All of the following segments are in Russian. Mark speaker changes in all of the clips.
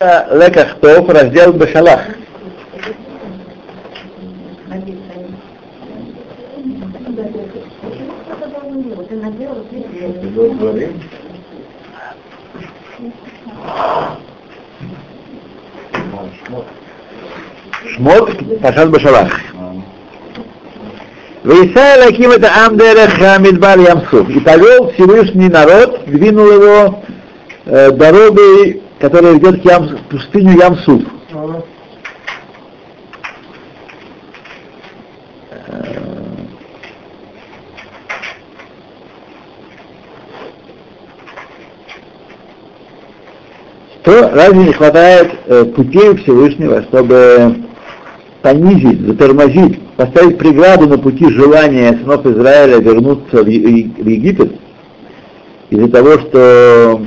Speaker 1: Лекахтов, раздел Бешалах. Шмот, Пашат Башалах. Вейса Лаким это Амдерех Мидбар Ямсуф. И повел Всевышний народ, двинул его э, дорогой, которая ведет к Ям, пустыню Ямсуф. то разве не хватает э, путей Всевышнего, чтобы понизить, затормозить, поставить преграду на пути желания сынов Израиля вернуться в, в Египет из-за того, что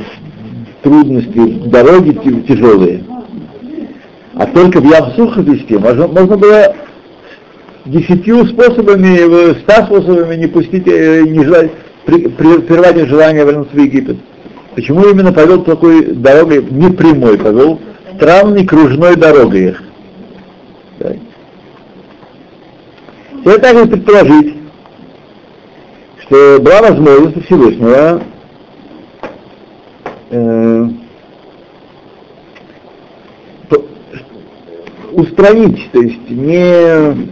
Speaker 1: трудности дороги тяжелые. А только в Ямсуха вести можно, можно было десятью способами, ста способами не пустить, э, не желать, прервать желание вернуться в Египет. Почему именно повел такой дорогой, не прямой, повел странной кружной дорогой их? Теперь также предположить, что была возможность Всевышнего э, устранить, то есть не,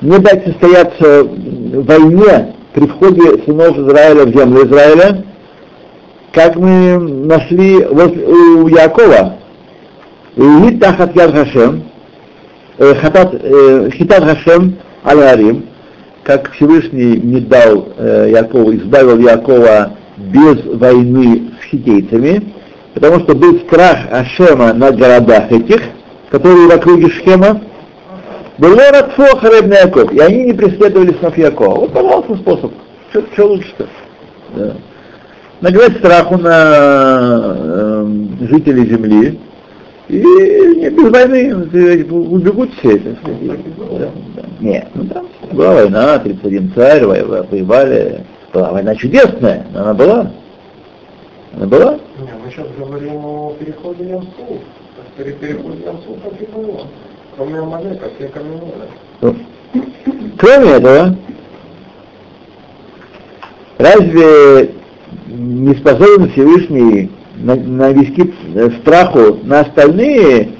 Speaker 1: не дать состояться войне при входе сынов Израиля в землю Израиля, как мы нашли возле, у Якова, Лит Тахат Яд Хашем, Хатат, Хитат Хашем Аль-Арим, как Всевышний не дал э, Якову, избавил Якова без войны с хитейцами, потому что был страх Ашема на городах этих, которые в округе Шхема, был Ратфо Харебный Яков, и они не преследовали снов Якова. Вот, пожалуйста, способ. Что, лучше-то? Да нагнать страху на э, жителей земли, и не, без войны убегут все. это. Да, да. Нет, ну там была война, 31 царь, воевали. Была война чудесная, но она была. Она была?
Speaker 2: Нет, мы сейчас говорим о переходе Ямсу. При переходе Ямсу так и было. Кроме Амалека, все каменные.
Speaker 1: Кроме этого, разве не способен Всевышний навести страху на остальные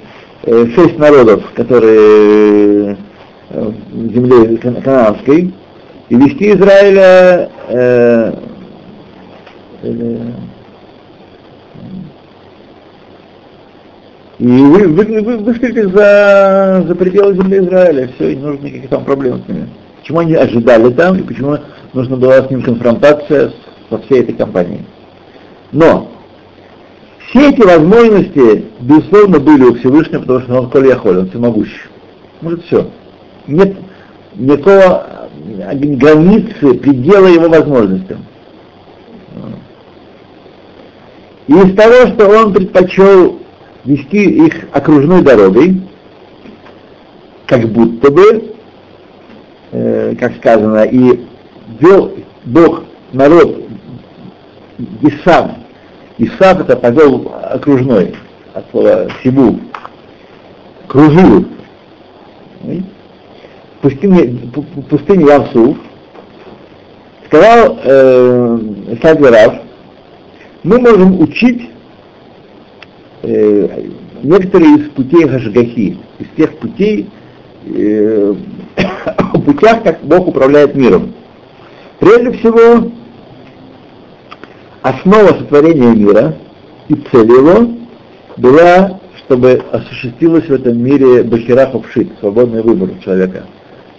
Speaker 1: э, шесть народов, которые э, в земле канадской, и вести Израиля э, э, и вы, вы, вы, вышли за, за пределы земли Израиля, все, и не нужно никаких там проблем с ними. Почему они ожидали там, и почему нужно была с ним конфронтация с во всей этой компании. Но все эти возможности, безусловно, были у Всевышнего, потому что он Коль Яхоль, он всемогущий. Может все. Нет никакого границы, предела его возможностям. И из того, что он предпочел вести их окружной дорогой, как будто бы, э, как сказано, и вел Бог народ Исав. Исав это повел окружной, от слова Сибу. Кружил. Пустыня, пустыня Ямсу. Сказал э, Садверав, мы можем учить э, некоторые из путей Хашгахи, из тех путей, э, путях, как Бог управляет миром. Прежде всего, основа сотворения мира и цель его была, чтобы осуществилась в этом мире бахира хопшит, свободный выбор человека.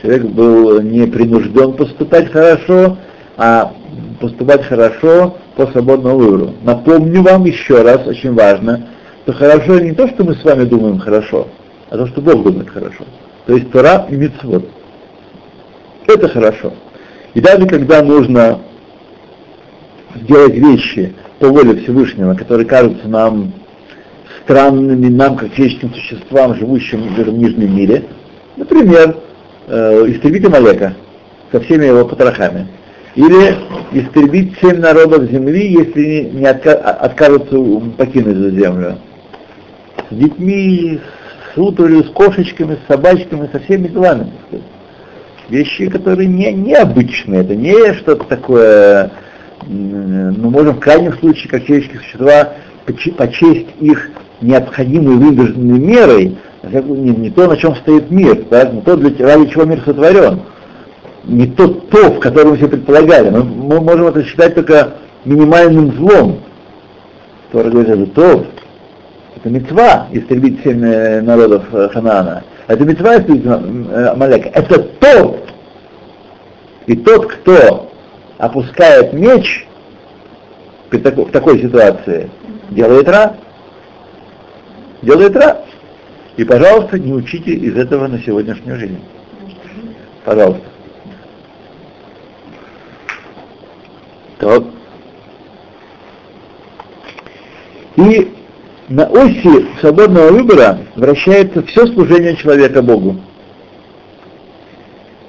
Speaker 1: Человек был не принужден поступать хорошо, а поступать хорошо по свободному выбору. Напомню вам еще раз, очень важно, что хорошо не то, что мы с вами думаем хорошо, а то, что Бог думает хорошо. То есть Тора и Мицвод. Это хорошо. И даже когда нужно делать вещи по воле Всевышнего, которые кажутся нам странными, нам, как человеческим существам, живущим в нижнем мире. Например, э, истребить Амалека со всеми его потрохами. Или истребить семь народов земли, если не отка- откажутся покинуть эту землю. с детьми, с утварью, с кошечками, с собачками, со всеми делами. Вещи, которые не, необычные, это не что-то такое, мы можем в крайнем случае, как человеческие существа, почесть их необходимой вынужденной мерой, не, не то, на чем стоит мир, да, не то, для, ради чего мир сотворен, не то то, в котором мы все предполагали. Мы, мы можем это считать только минимальным злом. Тора говорит, это то, это мецва истребить семь э, народов э, Ханаана. Это мецва истребить э, Амалека. Это тот, и тот, кто опускает меч в такой, в такой ситуации, делает ра. Делает ра. И, пожалуйста, не учите из этого на сегодняшнюю жизнь. Пожалуйста. Так. И на оси свободного выбора вращается все служение человека Богу.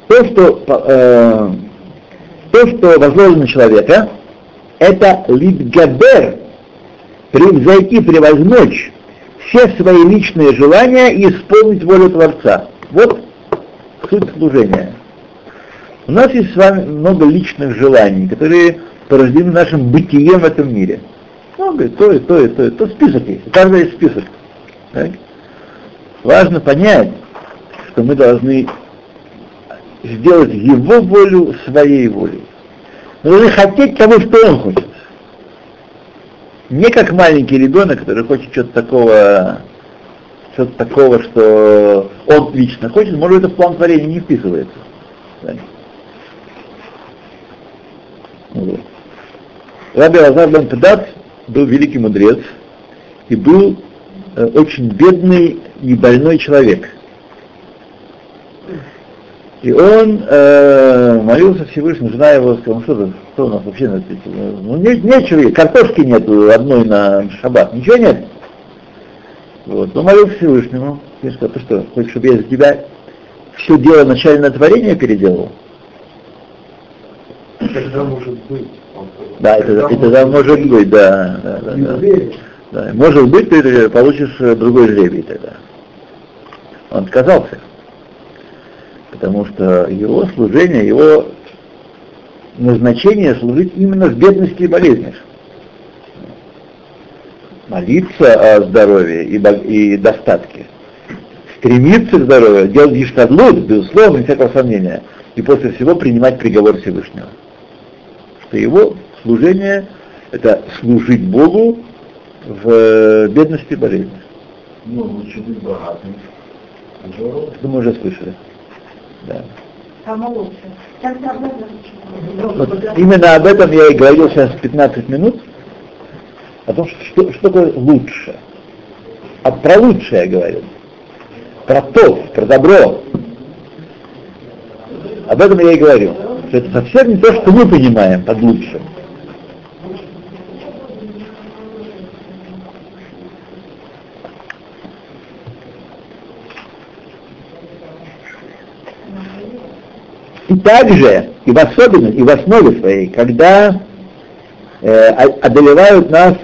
Speaker 1: То, что, э, то, что возложено человека, это литгабер, превзойти, превозмочь все свои личные желания и исполнить волю Творца. Вот суть служения. У нас есть с вами много личных желаний, которые порождены нашим бытием в этом мире. Много, то и то, и то, и то. Список есть, каждый есть список. Так? Важно понять, что мы должны сделать его волю своей волей. Мы должны хотеть того, что он хочет. Не как маленький ребенок, который хочет что-то такого, что-то такого, что он лично хочет, может это в план творения не вписывается. Да? Вот. Раби Лазар бен Педат был великий мудрец и был э, очень бедный и больной человек. И он э, молился Всевышнему, жена его сказала, ну что, что у нас вообще на свете? Ну не, нечего, картошки нету одной на шаббат, ничего нет. Вот. Он молился Всевышнему, и сказал, ты что, хочешь, чтобы я за тебя все дело начальное творение переделал?
Speaker 2: Тогда может быть.
Speaker 1: Да, это, это тогда может быть, да. да, да, да. да. Может быть, ты получишь другой жребий тогда. Он отказался потому что его служение, его назначение служить именно в бедности и болезнях. Молиться о здоровье и, и достатке. Стремиться к здоровью, делать иштадлут, безусловно, без всякого сомнения. И после всего принимать приговор Всевышнего. Что его служение — это служить Богу в бедности и болезни.
Speaker 2: Ну, лучше быть богатым.
Speaker 1: Это мы уже слышали. Да. Вот именно об этом я и говорил сейчас 15 минут, о том, что, что, что такое лучше. А про лучшее я говорил. Про то, про добро. Об этом я и говорил. Что это совсем не то, что мы понимаем под лучшим. И также, и в особенности, и в основе своей, когда э, одолевают нас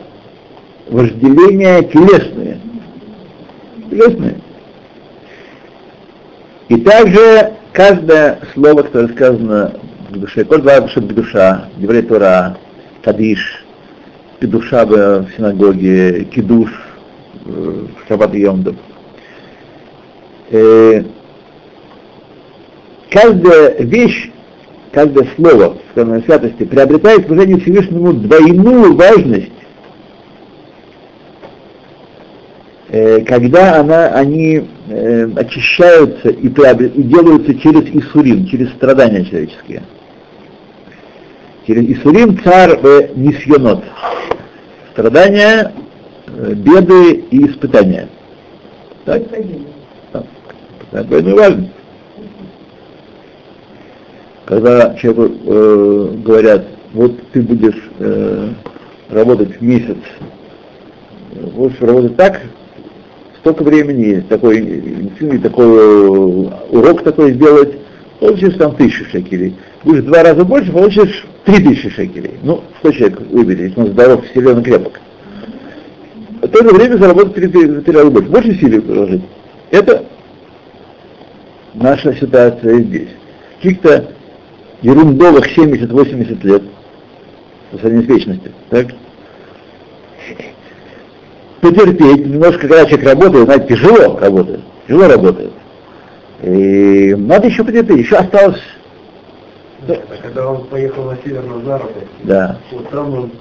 Speaker 1: вожделения телесные. Телесные. И также каждое слово, которое сказано в душе, код два душа, Деврей Тора, Кадиш, Педуша в синагоге, Кидуш, в Шаббат Йомдов. Каждая вещь, каждое слово, сказанное святости, приобретает служение Всевышнему двойную важность, э, когда она, они э, очищаются и, и делаются через Исурим, через страдания человеческие. Через Исурим царь э, Нисьонот. Страдания, э, беды и испытания. Так? Так, двойную важность когда человеку э, говорят, вот ты будешь э, работать месяц, будешь работать так, столько времени, такой, такой урок такой сделать, получишь там тысячу шекелей. Будешь два раза больше, получишь три тысячи шекелей. Ну, что человек выберет, если он здоров, силен и крепок. в то же время заработать 3 раза больше. Больше силы приложить. Это наша ситуация здесь. Каких-то ерундовых 70-80 лет по сравнению с вечностью. Так? Потерпеть, немножко, когда человек работает, знаете, тяжело работает, тяжело работает. И надо еще потерпеть, еще осталось
Speaker 2: да, когда он поехал на север на заработок,
Speaker 1: да.
Speaker 2: вот там он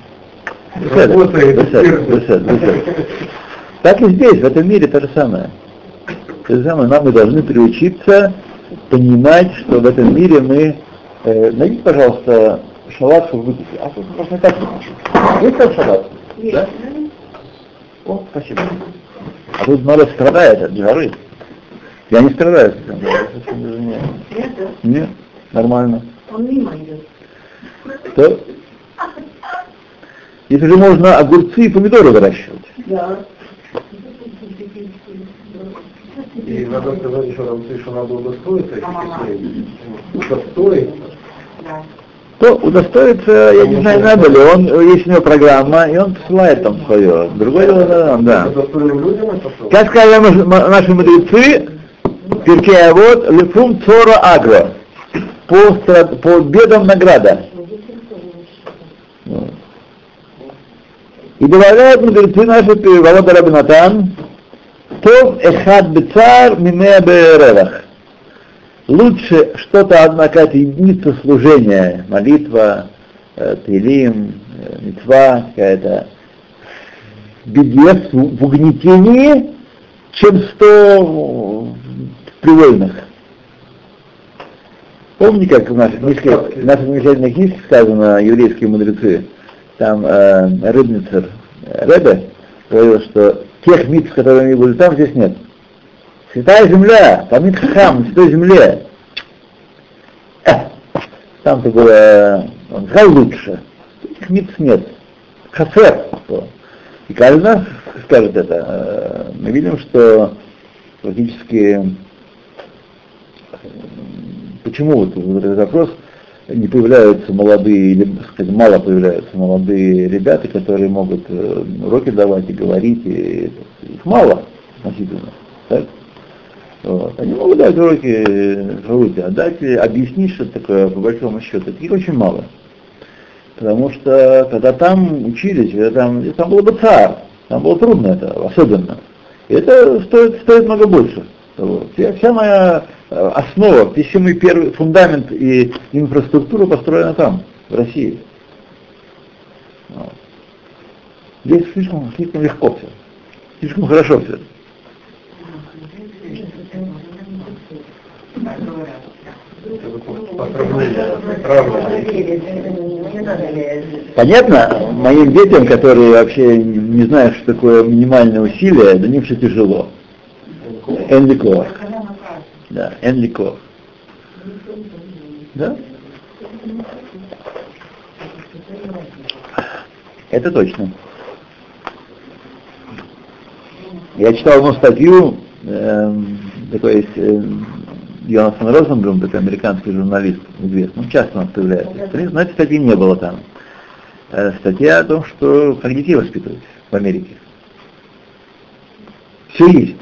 Speaker 1: Бесед,
Speaker 2: работает.
Speaker 1: бесед, бесед, бесед. Так и здесь, в этом мире то же самое. То же самое, нам мы должны приучиться понимать, что в этом мире мы... Э, найдите, пожалуйста, шалат, чтобы выпить. А тут можно так выключить. Есть там шалат?
Speaker 3: Есть.
Speaker 1: Да? О, спасибо. А тут народ страдает от жары. Я не страдаю.
Speaker 3: Нет, да?
Speaker 1: Нет, нормально.
Speaker 3: Он мимо идет.
Speaker 1: То, если же можно огурцы и помидоры выращивать.
Speaker 3: Да.
Speaker 2: И надо сказать еще нам, что надо удостоиться.
Speaker 3: Да.
Speaker 1: то удостоиться, я не знаю, надо ли, он, есть у него программа, и он посылает там свое. Другое дело, да, да.
Speaker 2: Что?
Speaker 1: Как сказали наши- мудрецы, Перкея вот, лифум цора агро, по, по бедам награда. Вот. И добавляют мудрецы наши, Волода Рабинатан, Тов эхад бецар мимея беревах. Лучше что-то, одна какая-то единица служения, молитва, э, тилим, э, митцва, какая-то в беде, в угнетении, чем сто привольных. Помните, как в наших книжках, в наших замечательных книжках сказано, еврейские мудрецы, там э, Рыбницер э, Ребе говорил, что тех митц, которые они были там, здесь нет. Святая земля, памит хам, на святой земле. Э, там-то было, он сказал лучше. Этих митц нет. Хасер. И каждый нас скажет это. Э, Мы видим, что практически э, почему вот этот вопрос не появляются молодые, или, сказать, мало появляются молодые ребята, которые могут э, уроки давать и говорить, и, их мало относительно. Так? Вот. Они могут дать уроки, э, уроки, а дать, объяснить, что такое по большому счету, таких очень мало. Потому что когда там учились, когда там, там было бы царь, там было трудно это, особенно. И это стоит, стоит много больше. Вот. Вся, вся моя э, основа, весь мой первый фундамент и инфраструктура построена там, в России. Вот. Здесь слишком, слишком легко все. Слишком хорошо все. Понятно, моим детям, которые вообще не знают, что такое минимальное усилие, до них все тяжело. Энликов. Да, Энликов. Да? Это точно. Я читал одну статью, эм, такой есть эм, Йонатан Розенблюм, такой американский журналист, известный, он часто у нас появляется. Но этой статьи не было там. Э, Статья о том, что как детей воспитывать в Америке. Все есть.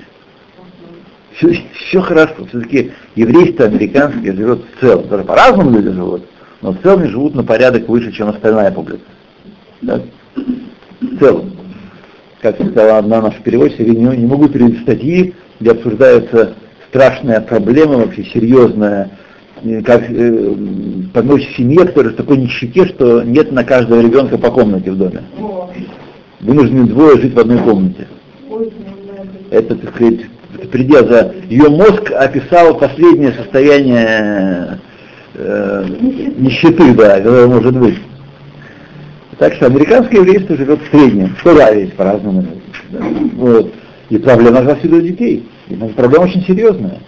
Speaker 1: Все, все хорошо. Все-таки еврейство американское живет в целом. Даже по-разному люди живут, но в целом они живут на порядок выше, чем остальная публика. Да? В целом. Как сказала одна наша переводчица, я не, не могу перевести статьи, где обсуждается страшная проблема, вообще серьезная, э, как э, помочь семье, которая в такой нищете, что нет на каждого ребенка по комнате в доме. Вынуждены двое жить в одной комнате. Это, так сказать, предел за... Ее мозг описал последнее состояние э, нищеты, да, которое может быть. Так что американское еврейство живет в среднем, тоже есть по-разному. Да. Вот. И проблема воспитывать детей. И проблема очень серьезная.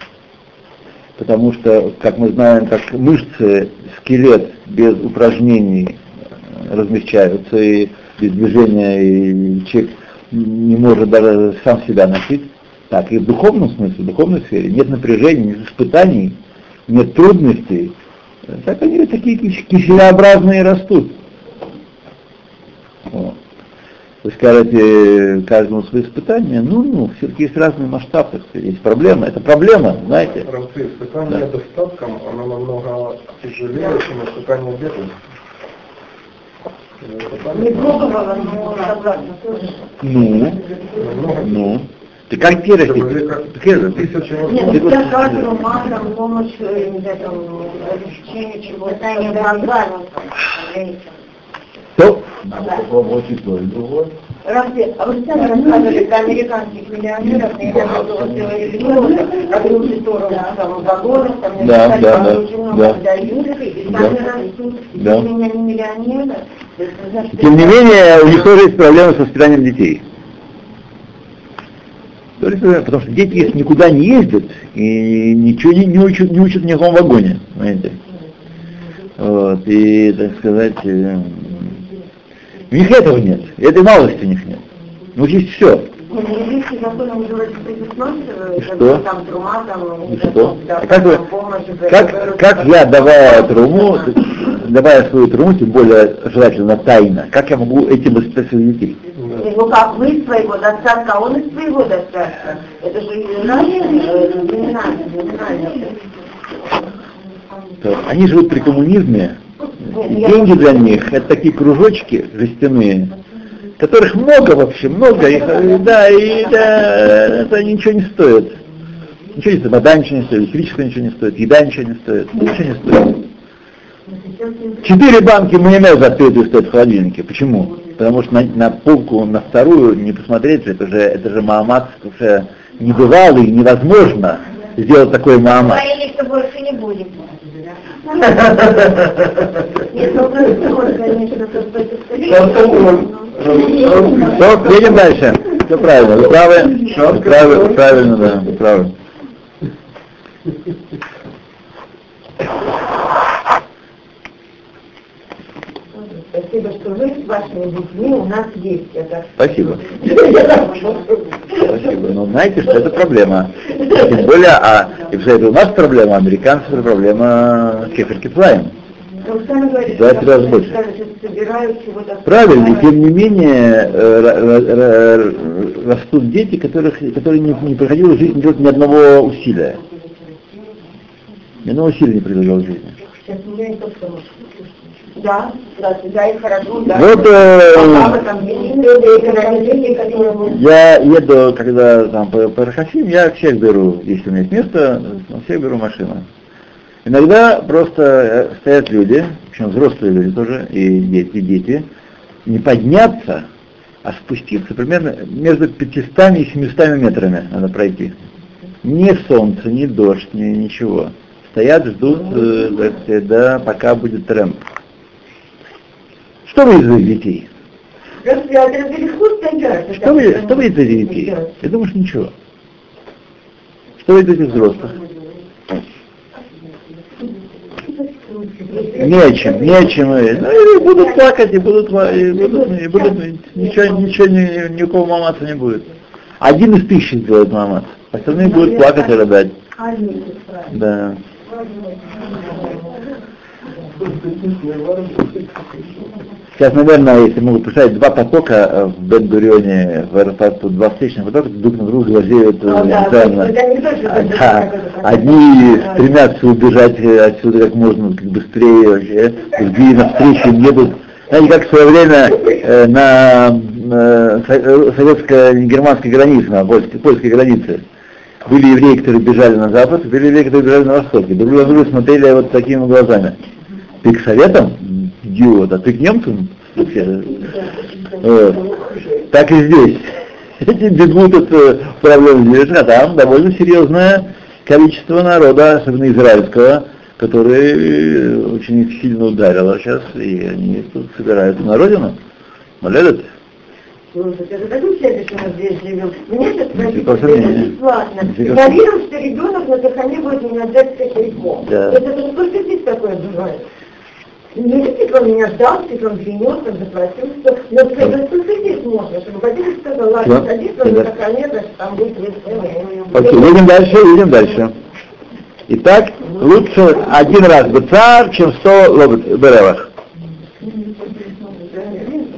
Speaker 1: Потому что, как мы знаем, как мышцы, скелет без упражнений э, размягчаются и без движения, и человек не может даже сам себя носить, так и в духовном смысле, в духовной сфере нет напряжений, нет испытаний, нет трудностей. Так они такие киселеобразные растут. Вот. Вы скажете, каждому свои испытания, ну, ну, все-таки есть разные масштабы, есть проблема, это проблема, знаете.
Speaker 2: Равцы, испытание да. достатком, оно намного тяжелее, чем испытание бедностью.
Speaker 3: Не пробовала, но разобраться тоже.
Speaker 1: Ну, ну. Ты как веришь? Ты,
Speaker 3: Нет, ну я каждому матом помощь, знаю, там, облегчение чего-то, не
Speaker 1: то
Speaker 4: надо попробовать и то, и другое.
Speaker 3: Разве, а вы сами рассказывали про американских миллионеров, и я готова сделать ребенка, одну которую там вагонов, там
Speaker 1: да, да, да, да.
Speaker 3: дают, и
Speaker 1: Да.
Speaker 3: сами растут,
Speaker 1: Да.
Speaker 3: меня не миллионеры. Значит,
Speaker 1: Тем не менее, у них тоже есть проблемы с воспитанием детей. Проблема, Потому что дети, если никуда не ездят и ничего не, не учат, не учат в никаком вагоне, понимаете. Вот, и, так сказать, э, у них этого нет, этой малости у них нет. Все.
Speaker 3: Ну, говорит, что предусматривает,
Speaker 1: И что?
Speaker 3: бы, там трума, там,
Speaker 1: И что?
Speaker 3: да,
Speaker 1: А как вы- Как, как я, давая труму, давая свою труму, тем более желательно тайно, как я могу этим воспитать своих детей?
Speaker 3: Ну как вы своего достатка, а он из своего достатка. Это же разные, э,
Speaker 1: Они живут при коммунизме,
Speaker 3: я
Speaker 1: деньги для них это такие кружочки жестяные, которых много вообще, много, их, э, да, и да, это ничего не стоит. Ничего не стоит, вода ничего не стоит, электричество ничего не стоит, еда ничего не стоит, ничего не стоит. Четыре банки майонеза открытые стоят в холодильнике. Почему? Потому что на, на полку, на вторую не посмотреть, это же, это же Маамат уже небывалый, невозможно сделать такой Маамат.
Speaker 3: Говорили, что больше не будет.
Speaker 1: То, едем дальше. Все правильно, вы правы. Вы правы, вы правильно, да, вы правы.
Speaker 3: Спасибо, что вы с вашими детьми у нас есть. Это...
Speaker 1: Спасибо. Спасибо. Но знаете, что это проблема. Тем более, а и все это у нас проблема, американцев это проблема
Speaker 3: сами говорите,
Speaker 1: Да, три раза больше. Правильно, тем не менее э, ра- ра- ра- растут дети, которых, которые не, не приходилось в жизни делать ни одного усилия. Ни одного усилия не приходилось жизни.
Speaker 3: Сейчас меня не то, что Да, здравствуйте, да, и хорошо, да.
Speaker 1: Вот э, я еду, когда там по, по Рахасим, я всех беру, если у меня есть место, всех беру машину. Иногда просто э, стоят люди, причем взрослые люди тоже, и дети, и дети, не подняться, а спуститься примерно между 500 и 700 метрами надо пройти. Ни солнце, ни дождь, ни ничего. Стоят, ждут, э, да, пока будет трэмп. Что вы из этих детей?
Speaker 3: А?
Speaker 1: Что вы, что вы из этих детей? Я думаю, что ничего. Что вы из этих взрослых? Не о чем, не о чем. и- Ну, и будут плакать, и будут, и будут, и будут ничего, ничего, ни, никакого маматься не будет. Один из тысячи сделает мамат, остальные будут плакать и рыдать. Да. Сейчас, наверное, если могут представить два потока э, в Бен-Гурионе, в аэропорту, два встречных потока друг на друга глазеют э,
Speaker 3: А, да,
Speaker 1: да. Одни стремятся убежать э, отсюда как можно быстрее, вообще, другие навстречу им едут. Знаете, как в свое время э, на э, советско-германской границе, на польской, польской границе, были евреи, которые бежали на запад, были евреи, которые бежали на восток. И друг на друга смотрели вот такими глазами. Ты к советам, идиот, а ты к немцам? Вообще, вот. Так и здесь. Эти бегут от э, проблем здесь, а там довольно серьезное количество народа, особенно израильского, который э, очень их сильно ударило сейчас, и они тут собираются на родину. Молодец.
Speaker 3: Слушайте, это такой человек, что мы здесь живем. Мне сейчас это бесплатно. Верю, что ребенок на дыхании будет меня детское письмо.
Speaker 1: Да.
Speaker 3: Это только здесь такое бывает. Не видите, он меня ждал, типа он принес, он заплатил, что... Но только здесь можно, чтобы Владимир сказал, ладно, садись,
Speaker 1: Да.
Speaker 3: на дыхании, значит, там будет.
Speaker 1: Окей, едем дальше, едем дальше. Итак, лучше один раз бцар, чем сто беревах.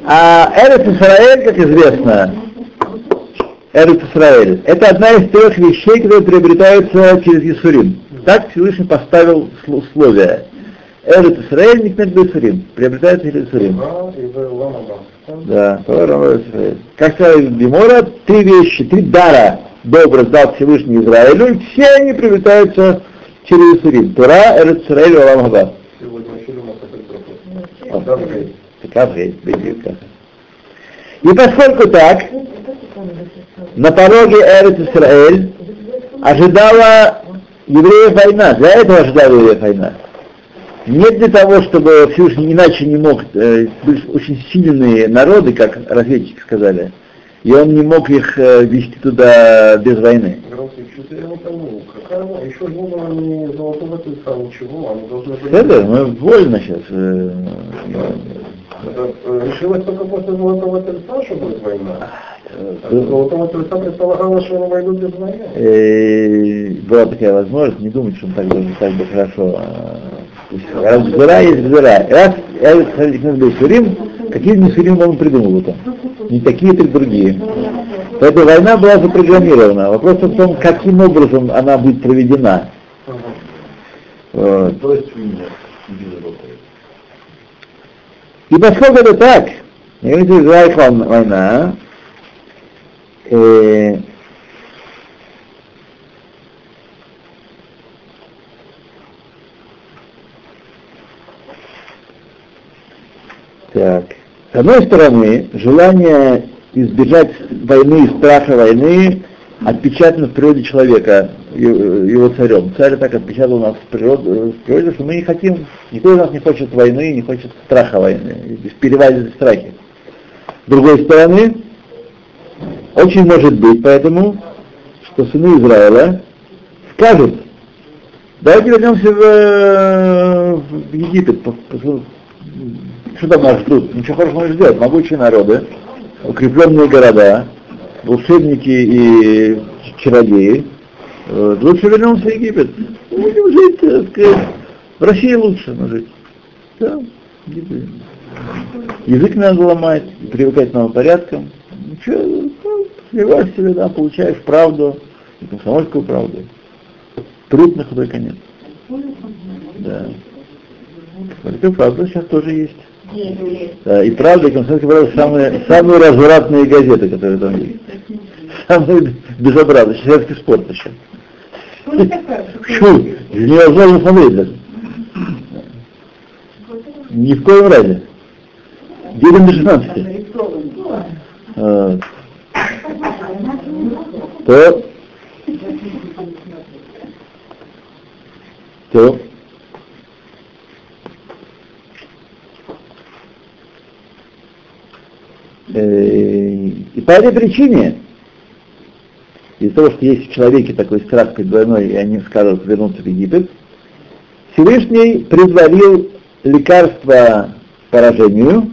Speaker 1: А Эрет Исраэль, как известно, Эрет Исраэль, это одна из трех вещей, которые приобретаются через Исурим. Так Всевышний поставил условия. Эрет Исраэль, Никнет Исурим. Приобретается через Исурим.
Speaker 2: Ра и в Ламаба.
Speaker 1: Да. Как сказал Бимора, три вещи, три дара добрых дал Всевышний Израилю, и все они приобретаются через Исурим. Тора, Эрет Исраэль, Валам Хаба. И поскольку так, на пороге Эрет Исраэль ожидала евреев война, для этого ожидала евреев война. Не для того, чтобы Всевышний иначе не мог, э, были очень сильные народы, как разведчики сказали, и он не мог их э, вести туда без войны.
Speaker 2: Были...
Speaker 1: Это мы вольно сейчас. э,
Speaker 2: э, Решилось только после золотого тельца, что будет война. А до золотого тельца предполагалось, что они войдут без войны.
Speaker 1: э, была такая возможность, не думать, что он так так бы хорошо. Раз Гзера есть Гзера. Раз Эль Сурим, какие не Сурим он придумал это? Не такие, так другие. Поэтому война была запрограммирована. Вопрос в том, каким образом она будет проведена. Вот. И поскольку это так, если Израиль война, э, так, с одной стороны, желание избежать войны, страха войны отпечатано в природе человека, и- его царем. Царь так отпечатал нас в природе, в природе, что мы не хотим, никто из нас не хочет войны, не хочет страха войны, переваливать страхи. С другой стороны, очень может быть поэтому, что сыны Израиля скажут, давайте вернемся в, э, в Египет, что там нас ждут? Ничего хорошего не ждет. Могучие народы, укрепленные города, волшебники и чародеи. Лучше вернемся в Египет. Будем жить, так сказать, в России лучше но жить. Да, Египет. Язык надо ломать, привыкать к новым порядкам. Ничего, ну, сливаешь себе, да, получаешь правду, и комсомольскую правду. Труд на худой конец. Да. Комсомольская правда сейчас тоже есть. Да, и правда, и комсомольская правда самые, самые развратные газеты, которые там есть. Самые безобразные. Советский спорт еще. Фу, невозможно смотреть даже. Ни в коем разе. Детям до 16. А, То, то, И по этой причине, из-за того, что есть в человеке такой страх перед войной, и они скажут вернуться в Египет, Всевышний предварил лекарство поражению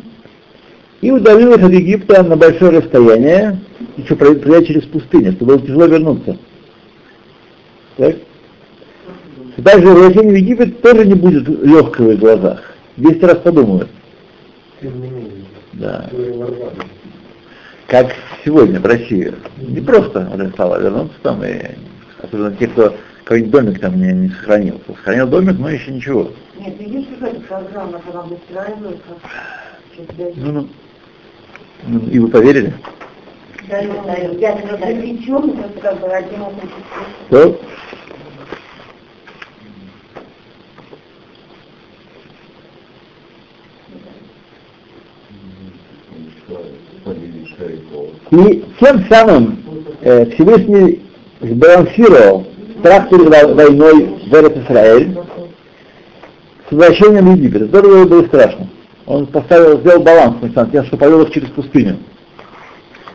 Speaker 1: и удалил их от Египта на большое расстояние, еще пройдя через пустыню, чтобы было тяжело вернуться. Так? Также возвращение в Египет тоже не будет легкого в глазах. Десять раз подумают.
Speaker 2: Тем не менее.
Speaker 1: Да. Как сегодня в России. Не просто стало вернуться там, и особенно те, кто какой-нибудь домик там не, не сохранил. Сохранил домик, но еще ничего.
Speaker 3: Нет, видишь, как эта программа, когда выстраивается,
Speaker 1: Ну, ну. Ну, и вы поверили?
Speaker 3: я тогда причем, просто как бы один опыт.
Speaker 1: То И тем самым э, Всевышний сбалансировал страх перед во- войной в Исраэль с возвращением в Египет. Это было страшно. Он поставил, сделал баланс, Александр, тем, что повел их через пустыню.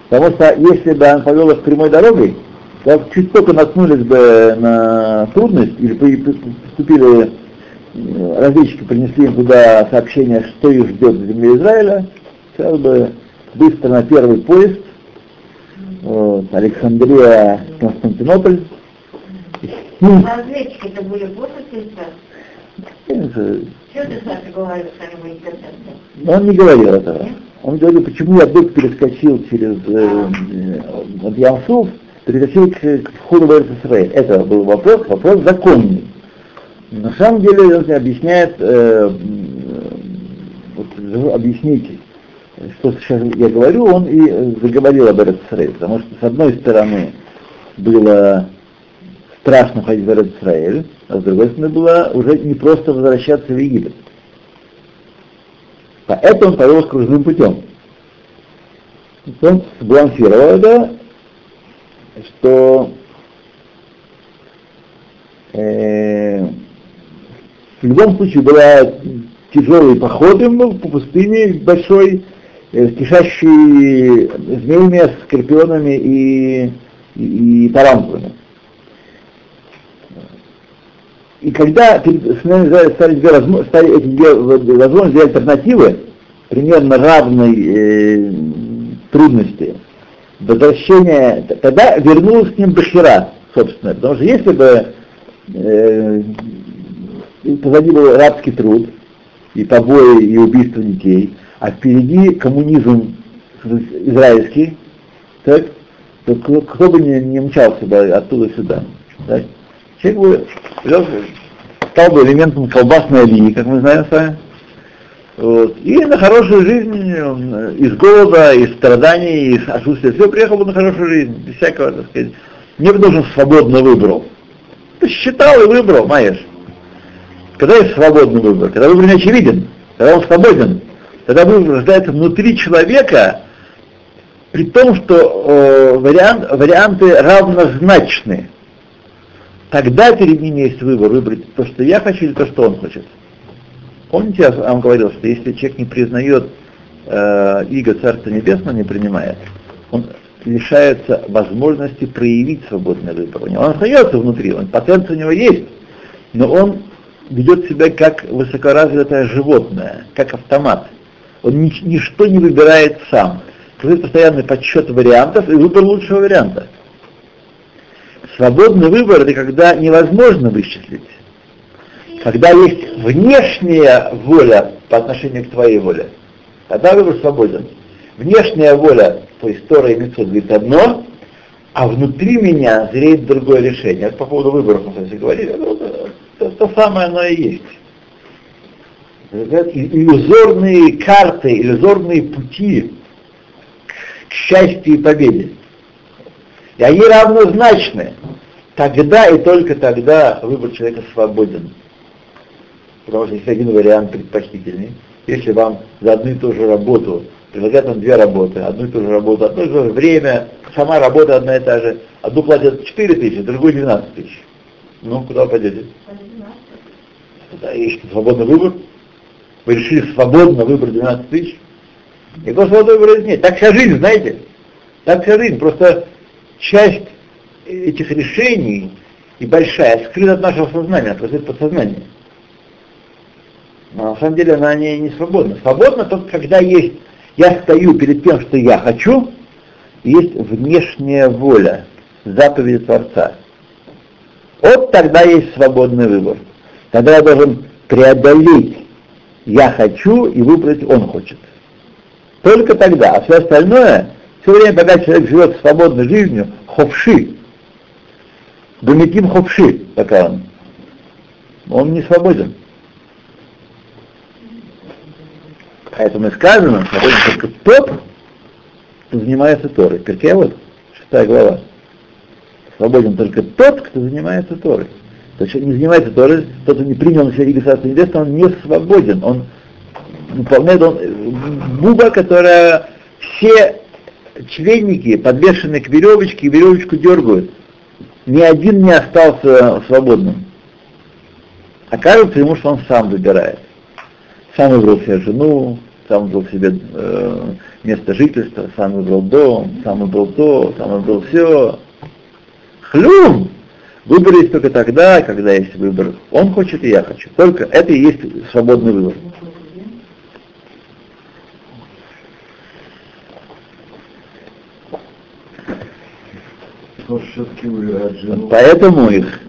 Speaker 1: Потому что если бы он повел их прямой дорогой, то чуть только наткнулись бы на трудность или поступили э, разведчики принесли им туда сообщение, что их ждет в земле Израиля, сразу бы быстро на первый поезд, вот, Александрия, Константинополь. Ну,
Speaker 3: Разведчики это были вот
Speaker 1: э,
Speaker 3: контентны?
Speaker 1: но он не говорил этого. Он говорит, почему я вдруг перескочил через э, э, Ямсуф, перескочил к, к входу в Израиль. Это был вопрос, вопрос законный. На самом деле он объясняет, э, вот, объяснить, что сейчас я говорю, он и заговорил об Израиле, потому что с одной стороны было страшно ходить в Израиль, а с другой стороны было уже не просто возвращаться в Египет. Поэтому он повел кружным путем. Он сбалансировал это, что э, в любом случае была тяжелый поход ему по пустыне большой, кишащий змеями, скорпионами и, и, и тарантулами. И когда стали, стали, стали эти две возможности, две альтернативы, примерно равной э, трудности, возвращение, тогда вернулась к ним Бахира, собственно, потому что если бы э, позади был рабский труд, и побои, и убийство детей, а впереди коммунизм израильский, так, то кто, кто бы не, не мчался бы оттуда сюда. Так? Человек бы стал бы элементом колбасной алии, как мы знаем с вами. Вот. И на хорошую жизнь, из голода, из страданий, из отсутствия всего приехал бы на хорошую жизнь, без всякого, так сказать. Не должен свободно выбрал. Ты считал и выбрал, маешь. Когда есть свободный выбор, когда выбор не очевиден, когда он свободен, тогда выбор рождается внутри человека, при том, что э, вариант, варианты равнозначны тогда перед ними есть выбор, выбрать то, что я хочу, или то, что он хочет. Помните, я вам говорил, что если человек не признает э, Иго Царства Небесного, не принимает, он лишается возможности проявить свободный выбор. У него он остается внутри, он, потенция у него есть, но он ведет себя как высокоразвитое животное, как автомат. Он ни, ничто не выбирает сам. Происходит постоянный подсчет вариантов и выбор лучшего варианта. Свободный выбор это когда невозможно вычислить. Когда есть внешняя воля по отношению к твоей воле, тогда выбор свободен. Внешняя воля, то есть Тора и Митцвот говорит одно, а внутри меня зреет другое решение. Это по поводу выборов мы, кстати, говорили. Это, это, то самое оно и есть. Это иллюзорные карты, иллюзорные пути к счастью и победе. И они равнозначны. Тогда и только тогда выбор человека свободен. Потому что есть один вариант предпочтительный. Если вам за одну и ту же работу предлагают вам две работы, одну и ту же работу, одно и то же время, сама работа одна и та же, одну платят 4 тысячи, другую 12 тысяч. Ну, куда вы пойдете? Да, есть свободный выбор. Вы решили свободно выбрать 12 тысяч. Никакого свободного выбора нет. Так вся жизнь, знаете? Так вся жизнь. Просто часть этих решений и большая скрыта от нашего сознания, она происходит подсознание. Но на самом деле она не, не свободна. Свободна только когда есть, я стою перед тем, что я хочу, и есть внешняя воля, заповеди Творца. Вот тогда есть свободный выбор. Тогда я должен преодолеть я хочу и выбрать он хочет. Только тогда, а все остальное все время, пока человек живет свободной жизнью, ховши, думиким ховши, пока он, он не свободен. Поэтому и сказано, только тот, кто занимается Торой. Перкея вот, глава. Свободен только тот, кто занимается Торой. То есть не занимается Торой, тот, кто не принял на себя Иго Царства Небесного, он не свободен. Он выполняет он, буба, которая все членники подвешены к веревочке, и веревочку дергают. Ни один не остался свободным. Окажется ему, что он сам выбирает. Сам выбрал себе жену, сам выбрал себе э, место жительства, сам выбрал дом, сам выбрал то, сам выбрал все. Хлюм! Выбор есть только тогда, когда есть выбор. Он хочет и я хочу. Только это и есть свободный выбор. Поэтому их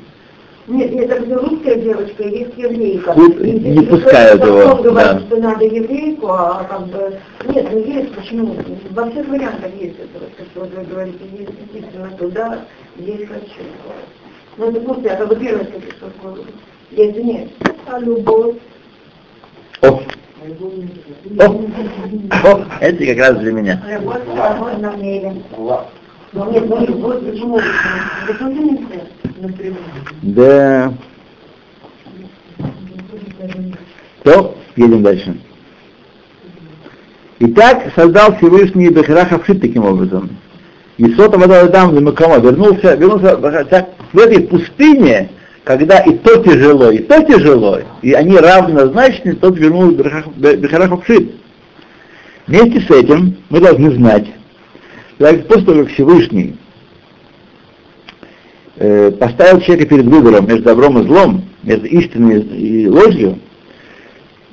Speaker 3: Нет, нет, это русская девочка, есть еврейка.
Speaker 1: Вот
Speaker 3: И
Speaker 1: не
Speaker 3: здесь
Speaker 1: пускают его,
Speaker 3: говорит,
Speaker 1: да.
Speaker 3: что надо еврейку, а как бы... Нет, ну есть, почему? Во всех вариантах есть это, вот, как вот вы говорите, есть действительно туда, есть хочу. Ну, это просто, я как бы первое, что голову. Я извиняюсь. А любовь?
Speaker 1: О, о, о, это как раз для меня.
Speaker 3: Любовь, возможно, намерен. Ну, нет, ну, любовь, почему?
Speaker 1: Да. То, едем дальше. Итак, создал Всевышний Бехраха Вшит таким образом. И сота вода Адам Макама вернулся, вернулся так, в этой пустыне, когда и то тяжело, и то тяжело, и они равнозначны, тот вернул Вшит. Вместе с этим мы должны знать, так, после того, как Всевышний э, поставил человека перед выбором между добром и злом, между истиной и ложью,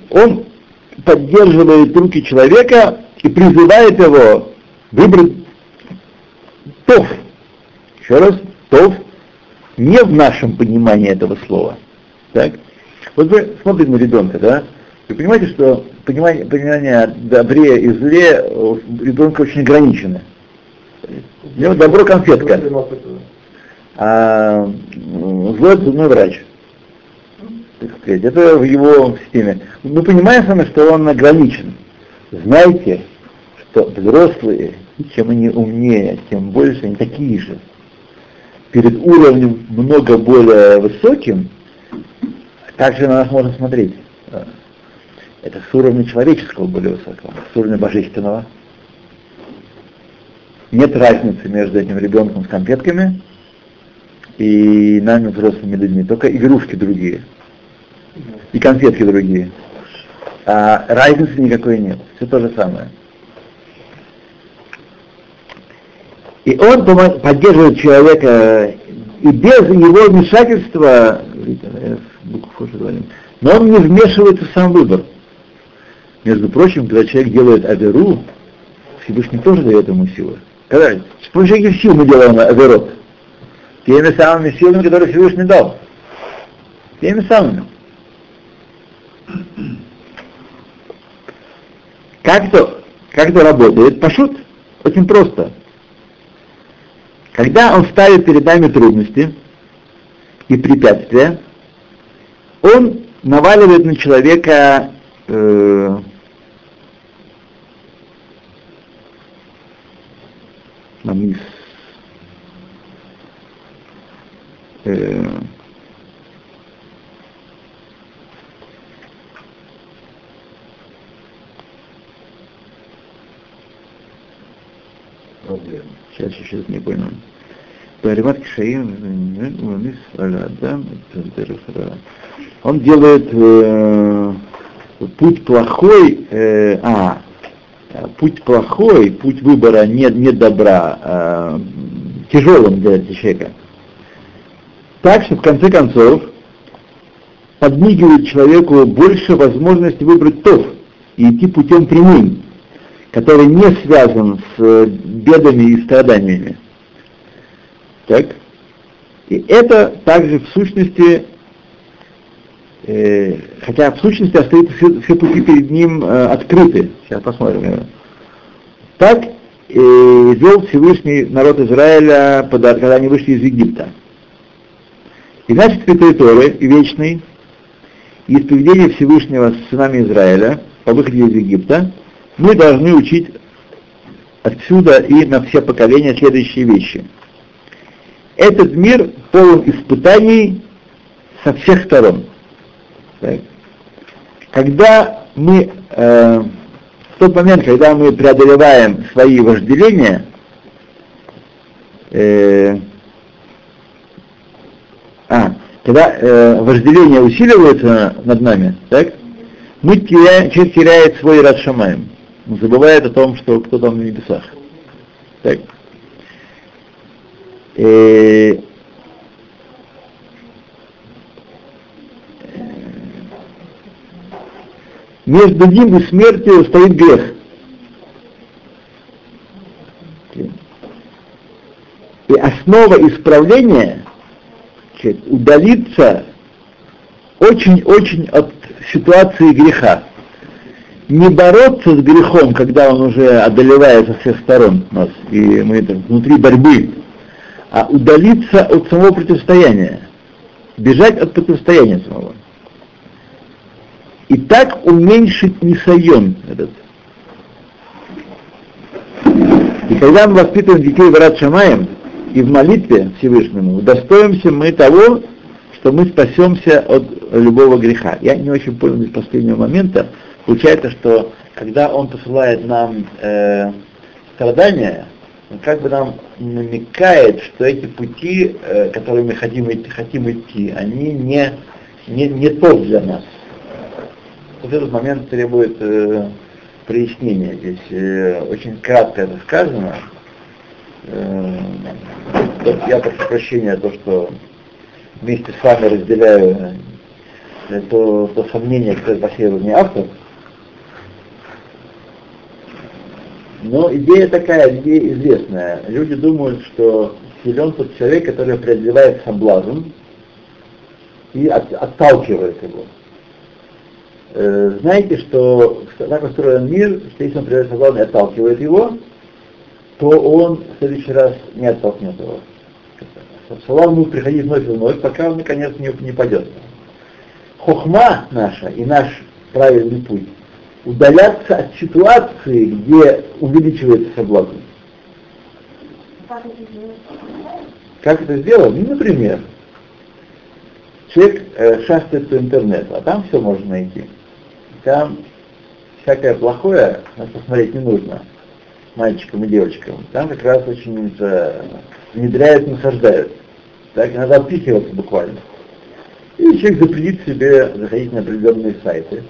Speaker 1: он поддерживает руки человека и призывает его выбрать тов. Еще раз, тов не в нашем понимании этого слова. Так? Вот вы смотрите на ребенка, да? Вы понимаете, что понимание, понимание добре и зле у ребенка очень ограничено. У него добро конфетка, а м, зло это зубной врач. Это в его системе. Мы понимаем с вами, что он ограничен. Знайте, что взрослые, чем они умнее, тем больше они такие же. Перед уровнем много более высоким, как же на нас можно смотреть? Это с уровня человеческого более высокого, с уровня божественного. Нет разницы между этим ребенком с конфетками и нами, взрослыми людьми, только игрушки другие. И конфетки другие. А разницы никакой нет. Все то же самое. И он поддерживает человека и без его вмешательства, э, но он не вмешивается в сам выбор. Между прочим, когда человек делает аверу, Всевышний тоже дает ему силы. Когда, с помощью каких сил мы делаем аверот? Теми самыми силами, которые Всевышний дал. Теми самыми. Как это, как это работает? Пошут. Очень просто. Когда он ставит перед нами трудности и препятствия, он наваливает на человека э, намис, э,
Speaker 4: Проблема.
Speaker 1: Сейчас, сейчас не понял. Баримат Кшаим, он делает э, путь плохой, э, а, путь плохой, путь выбора не, не добра, э, тяжелым для человека. Так что в конце концов подмигивает человеку больше возможности выбрать тов и идти путем прямым, который не связан с э, бедами и страданиями. Так? И это также в сущности, э, хотя в сущности остаются все, все пути перед ним э, открыты. Сейчас посмотрим. Так э, вел Всевышний народ Израиля, когда они вышли из Египта. И значит, Святой Торы и Вечный, и из поведения Всевышнего с сынами Израиля по выходе из Египта, мы должны учить отсюда и на все поколения следующие вещи. Этот мир полон испытаний со всех сторон. Когда мы, э, в тот момент, когда мы преодолеваем свои вожделения, э, а, когда э, вожделение усиливается над нами, так, мы теряем, человек теряет свой Радшамаем. Забывает о том, что кто там на небесах. Так. Э, между ним и смертью стоит грех. И основа исправления удалиться очень-очень от ситуации греха. Не бороться с грехом, когда он уже одолевает со всех сторон нас, и мы там внутри борьбы, а удалиться от самого противостояния, бежать от противостояния самого. И так уменьшить несайон этот. И когда мы воспитываем детей в Рад Шамаем и в молитве Всевышнему, удостоимся мы того, что мы спасемся от любого греха. Я не очень понял до последнего момента. Получается, что когда Он посылает нам э, страдания, он как бы нам намекает, что эти пути, э, которыми мы хотим идти, хотим идти, они не, не, не тот для нас. Вот этот момент требует э, прояснения. Здесь э, очень кратко это сказано. Э, я прошу прощения, то, что вместе с вами разделяю э, то, то сомнение, которое посеял мне автор. Но идея такая, идея известная. Люди думают, что силен тот человек, который преодолевает соблазн и от, отталкивает его. Э, знаете, что так устроен мир, что если он преодолевает соблазн и отталкивает его, то он в следующий раз не оттолкнет его. Салам будет приходить вновь и вновь, пока он наконец не, не пойдет. Хохма наша и наш правильный путь удаляться от ситуации, где увеличивается соблазн. Как это сделать? Ну, например, человек э, шастает по интернету, а там все можно найти. Там всякое плохое, посмотреть не нужно мальчикам и девочкам. Там как раз очень э, внедряют, насаждают. Так, надо отпихиваться буквально. И человек запретит себе заходить на определенные сайты.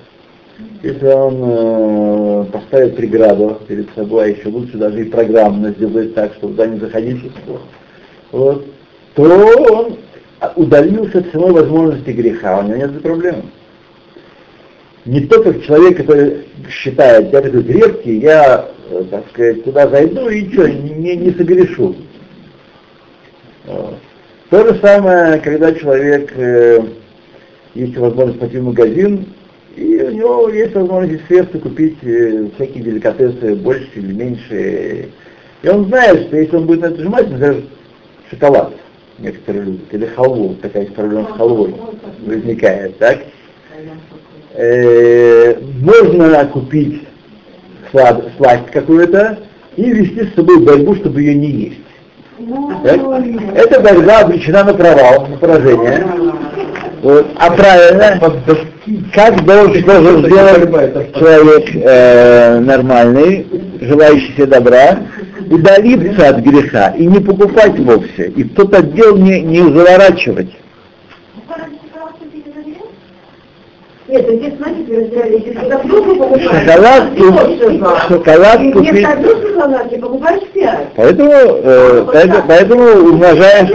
Speaker 1: Если он э, поставит преграду перед собой, а еще лучше даже и программно сделает так, чтобы туда не заходить, вот, то он удалился от самой возможности греха, у него нет проблем. Не то, как человек, который считает, я такой крепкий, я, э, так сказать, туда зайду и что, не, не согрешу. То же самое, когда человек, э, есть возможность пойти в магазин, и у него есть возможность средства купить э, всякие деликатесы больше или меньше. И он знает, что если он будет на это нажимать, например, шоколад некоторые любят, или халву, такая проблема с халвой возникает, так? Э, можно купить слад, сладость какую-то и вести с собой борьбу, чтобы ее не есть. Так? Эта борьба обречена на провал, на поражение. Вот. А правильно, как должен, должен сделать человек э, нормальный, желающий себе добра, удалиться от греха и не покупать вовсе, и в тот отдел не, не заворачивать.
Speaker 3: Нет, здесь, смотрите, разделяли, если шоколад покупаешь,
Speaker 1: Шоколад, купить. Поэтому, э, поэтому, поэтому умножаешь,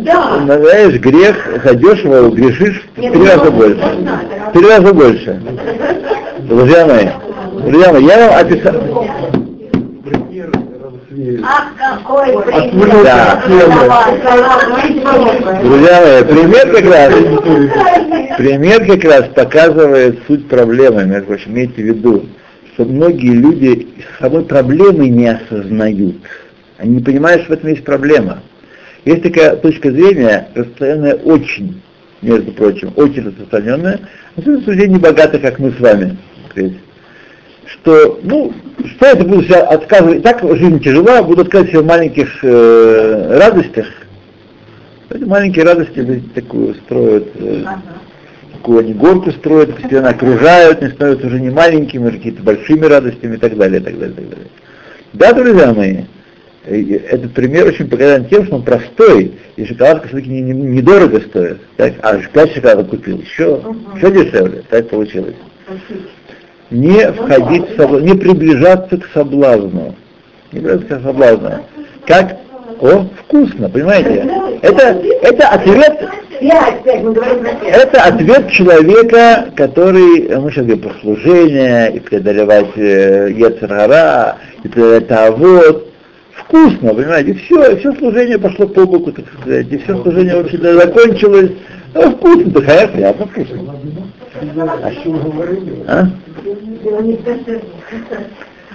Speaker 3: Да.
Speaker 1: умножаешь грех, задешево грешишь в три
Speaker 3: ну,
Speaker 1: раза
Speaker 3: это
Speaker 1: больше.
Speaker 3: надо.
Speaker 1: В три раза больше. Друзья мои, друзья мои, я вам описал.
Speaker 3: Ах, какой
Speaker 1: пример. Да. Друзья мои, пример как раз, пример как раз показывает суть проблемы, между прочим, имейте в виду, что многие люди самой проблемы не осознают. Они не понимают, что в этом есть проблема. Есть такая точка зрения, распространенная очень, между прочим, очень распространенная, особенно среди небогатых, как мы с вами. Что, ну, что это буду себя отказывать, так жизнь тяжела, буду отказывать себе в маленьких э, радостях. Эти маленькие радости такую строят, э, такую они горку строят, постепенно окружают, не становятся уже не маленькими, уже какими-то большими радостями и так далее, и так далее, и так далее. Да, друзья мои, этот пример очень показателен тем, что он простой, и шоколадка все-таки недорого не, не дорого стоит. Так? А 5 шоколадок купил, еще, еще дешевле, так получилось. Не входить в соблазн, не приближаться к соблазну. Не приближаться к соблазну. Как? О, вкусно, понимаете? Это, это ответ, это ответ человека, который, мы сейчас говорим про служение, и преодолевать э, Ецарара, и преодолевать Тавод. Вкусно, понимаете, все, все служение пошло по боку, так сказать, и все служение вообще закончилось. Ну, вкусно, да, хорошо, приятно, вкусно.
Speaker 2: А что вы говорили?
Speaker 1: А?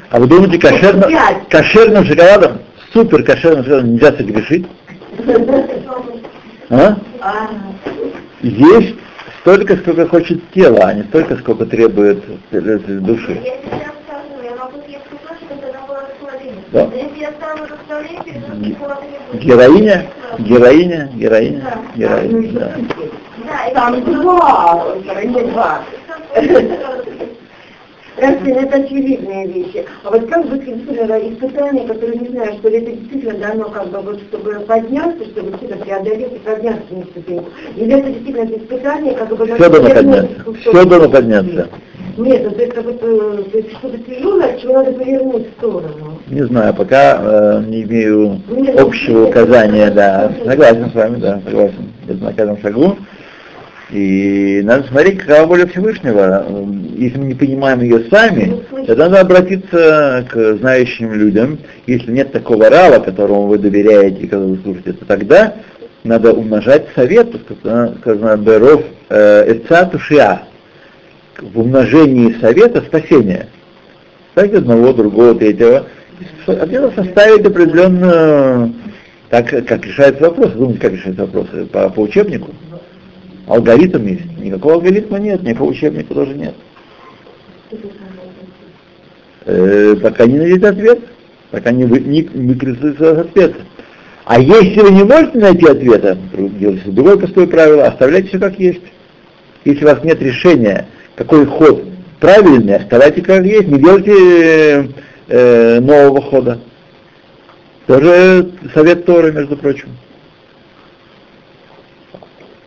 Speaker 1: А вы думаете, кошерно, кошерным шоколадом, супер кошерным шоколадом нельзя согрешить? А? Есть столько, сколько хочет тело, а не столько, сколько требует э, души.
Speaker 5: Я сейчас скажу, я могу съесть кусочек, это она была в холодильнике.
Speaker 1: Да.
Speaker 5: Но если я стану за столом, перед холодильник.
Speaker 1: Героиня, героиня, героиня, героиня, да.
Speaker 5: Да,
Speaker 3: Там два, не два. Разве это очевидные вещи? А вот как бы действительно испытания, которые не знаю, что ли это действительно дано как бы вот чтобы подняться, чтобы действительно преодолеть и подняться на ступеньку? Или это действительно испытание, как бы...
Speaker 1: Все должно подняться, все должно подняться.
Speaker 3: Нет, ну, то есть, как бы, э, то есть что-то тяжелое, от чего надо повернуть в сторону.
Speaker 1: Не знаю, пока э, не имею
Speaker 3: Нет,
Speaker 1: общего
Speaker 3: нет,
Speaker 1: указания,
Speaker 3: нет,
Speaker 1: да. Согласен с вами, да, согласен. Это на каждом шагу. И надо смотреть, какова воля Всевышнего. Если мы не понимаем ее сами, тогда надо обратиться к знающим людям. Если нет такого рава, которому вы доверяете которого вы слушаете, то тогда надо умножать совет, сказано, сказано Беров Эца Тушиа, в умножении совета спасения. Ставить одного, другого, третьего. Отдельно составить определенную, так как решается вопрос. Думаете, как решается вопрос? По, по учебнику? Алгоритм есть. Никакого алгоритма нет, никакого учебника тоже нет. Э, пока не найдете ответ, пока не, вы, не выкрестится ответ. А если вы не можете найти ответа, делайте другое простое правило, оставляйте все как есть. Если у вас нет решения, какой ход правильный, оставайте как есть, не делайте э, э, нового хода. Тоже совет Торы, между прочим.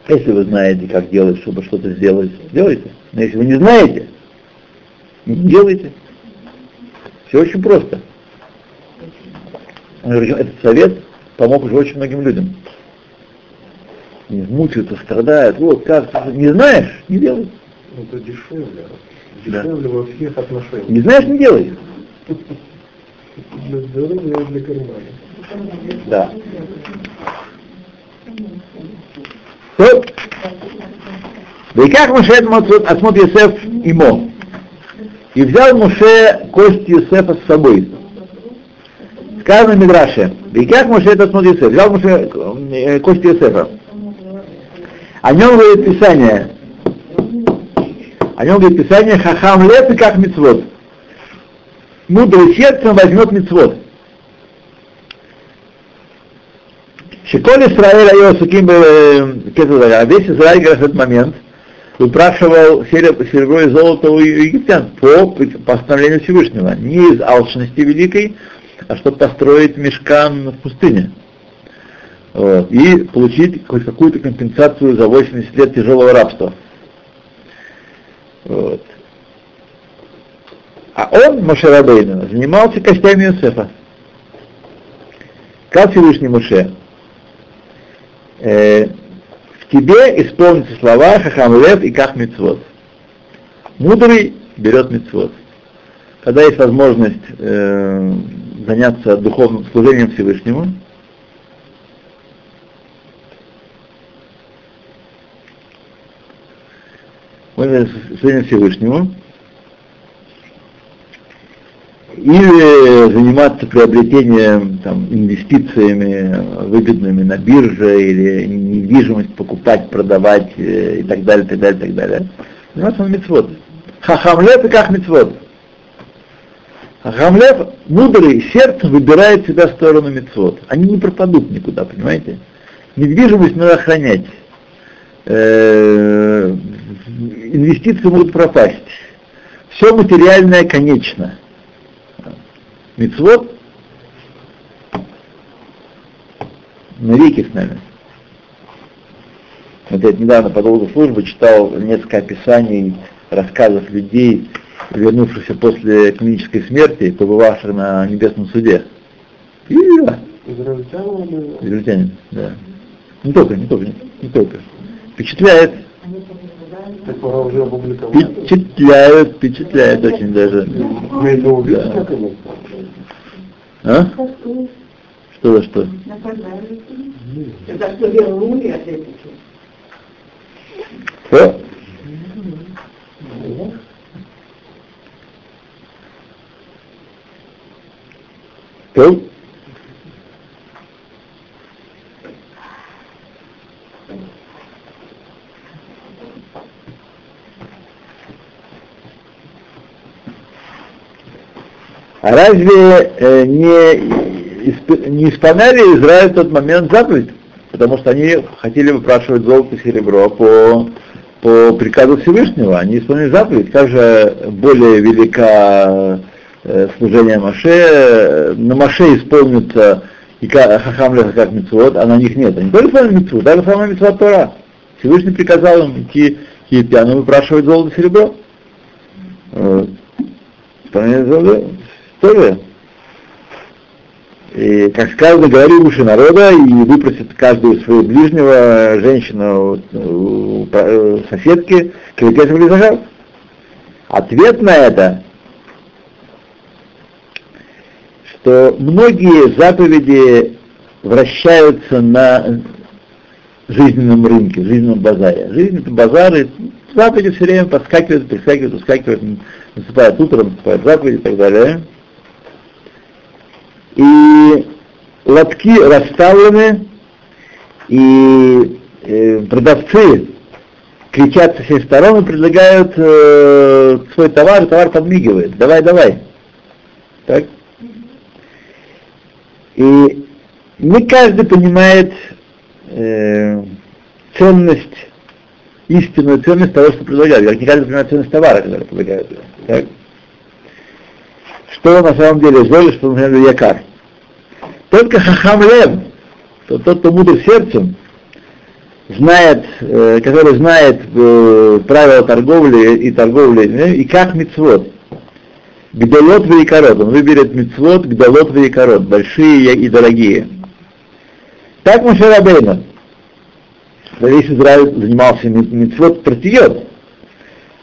Speaker 1: Если вы знаете, как делать, чтобы что-то сделать, делайте. Но если вы не знаете, не делайте. Все очень просто. Этот совет помог уже очень многим людям. Они мучаются, страдают. Вот как, не знаешь, не делай.
Speaker 2: Это дешевле.
Speaker 1: Да.
Speaker 2: Дешевле во всех отношениях.
Speaker 1: Не знаешь, не делай.
Speaker 2: Для здоровья и для кармана.
Speaker 1: Да. То, да и как Муше отсмот Йосеф имо. И взял Муше кость Йосефа с собой. Сказано в Мидраше. Да и как Муше это отсмот Йосеф? Взял Муше э, кость Йосефа. О нем говорит Писание. О нем говорит Писание Хахам лет и как мецвод. Мудрый сердцем возьмет мецвод. Шиколь Исраэль Айосуким весь Израиль в этот момент выпрашивал серебро и золото у египтян по постановлению Всевышнего, не из алчности великой, а чтобы построить мешкан в пустыне. Вот, и получить хоть какую-то компенсацию за 80 лет тяжелого рабства. Вот. А он, Мошерабейна, занимался костями Иосифа. Как Всевышний Моше, э, в тебе исполнятся слова Хахам Лев и Ках Мицвод. Мудрый берет Мицвод. Когда есть возможность э, заняться духовным служением Всевышнему, мы служением Всевышнему, или заниматься приобретением, там, инвестициями выгодными на бирже, или недвижимость покупать, продавать э, и так далее, так далее, так далее. Заниматься на мецвод. Хахамлев и как мецвод. Хахамлев, мудрый, сердцем выбирает себя в сторону мецвод. Они не пропадут никуда, понимаете? Недвижимость надо охранять. Э, инвестиции могут пропасть. Все материальное конечно. Мецвод навеки с нами. Вот я недавно по долгу службы читал несколько описаний рассказов людей, вернувшихся после клинической смерти, побывавших на небесном суде. И да,
Speaker 2: Израильтяне или...
Speaker 1: израильтянин, да. Не только, не только, не, не только. Впечатляет,
Speaker 2: Так пора уже
Speaker 1: впечатляет, впечатляет очень даже.
Speaker 2: Это как?
Speaker 1: А? Что за что?
Speaker 3: Это что вернули от этого.
Speaker 1: Что? Что? Разве э, не, исп- не исполняли Израиль в тот момент заповедь? Потому что они хотели выпрашивать золото и серебро по, по приказу Всевышнего. Они исполнили заповедь. Как же более велика э, служение Маше? На Маше исполнится и ка- хахам леха как митцвот, а на них нет. Они тоже исполнили митцвот, даже самая митцва Тора. Всевышний приказал им идти к египтянам выпрашивать золото и серебро. Вот. Исполнение золота тоже. И, как сказано, говори уши народа и выпросит каждую своего ближнего, женщину, у- у соседки, кликет в. Ответ на это, что многие заповеди вращаются на жизненном рынке, жизненном базаре. Жизнь это базары, заповеди все время подскакивают, прискакивают, ускакивают, наступает утро, наступает заповеди и так далее и лотки расставлены, и э, продавцы кричат со всех сторон и предлагают э, свой товар, товар подмигивает. Давай, давай. Так? И не каждый понимает э, ценность, истинную ценность того, что предлагают. Не каждый понимает ценность товара, который предлагают. Так? Что на самом деле золь, что на самом деле якар. Только хахам лев, то тот, кто мудр сердцем, знает, э, который знает э, правила торговли и торговли, э, и как мицвод. Гдалот вейкарот, он выберет мицвод, гдалот вейкарот, большие и дорогие. Так Мушарабейна. Весь Израиль занимался мицвод протиет.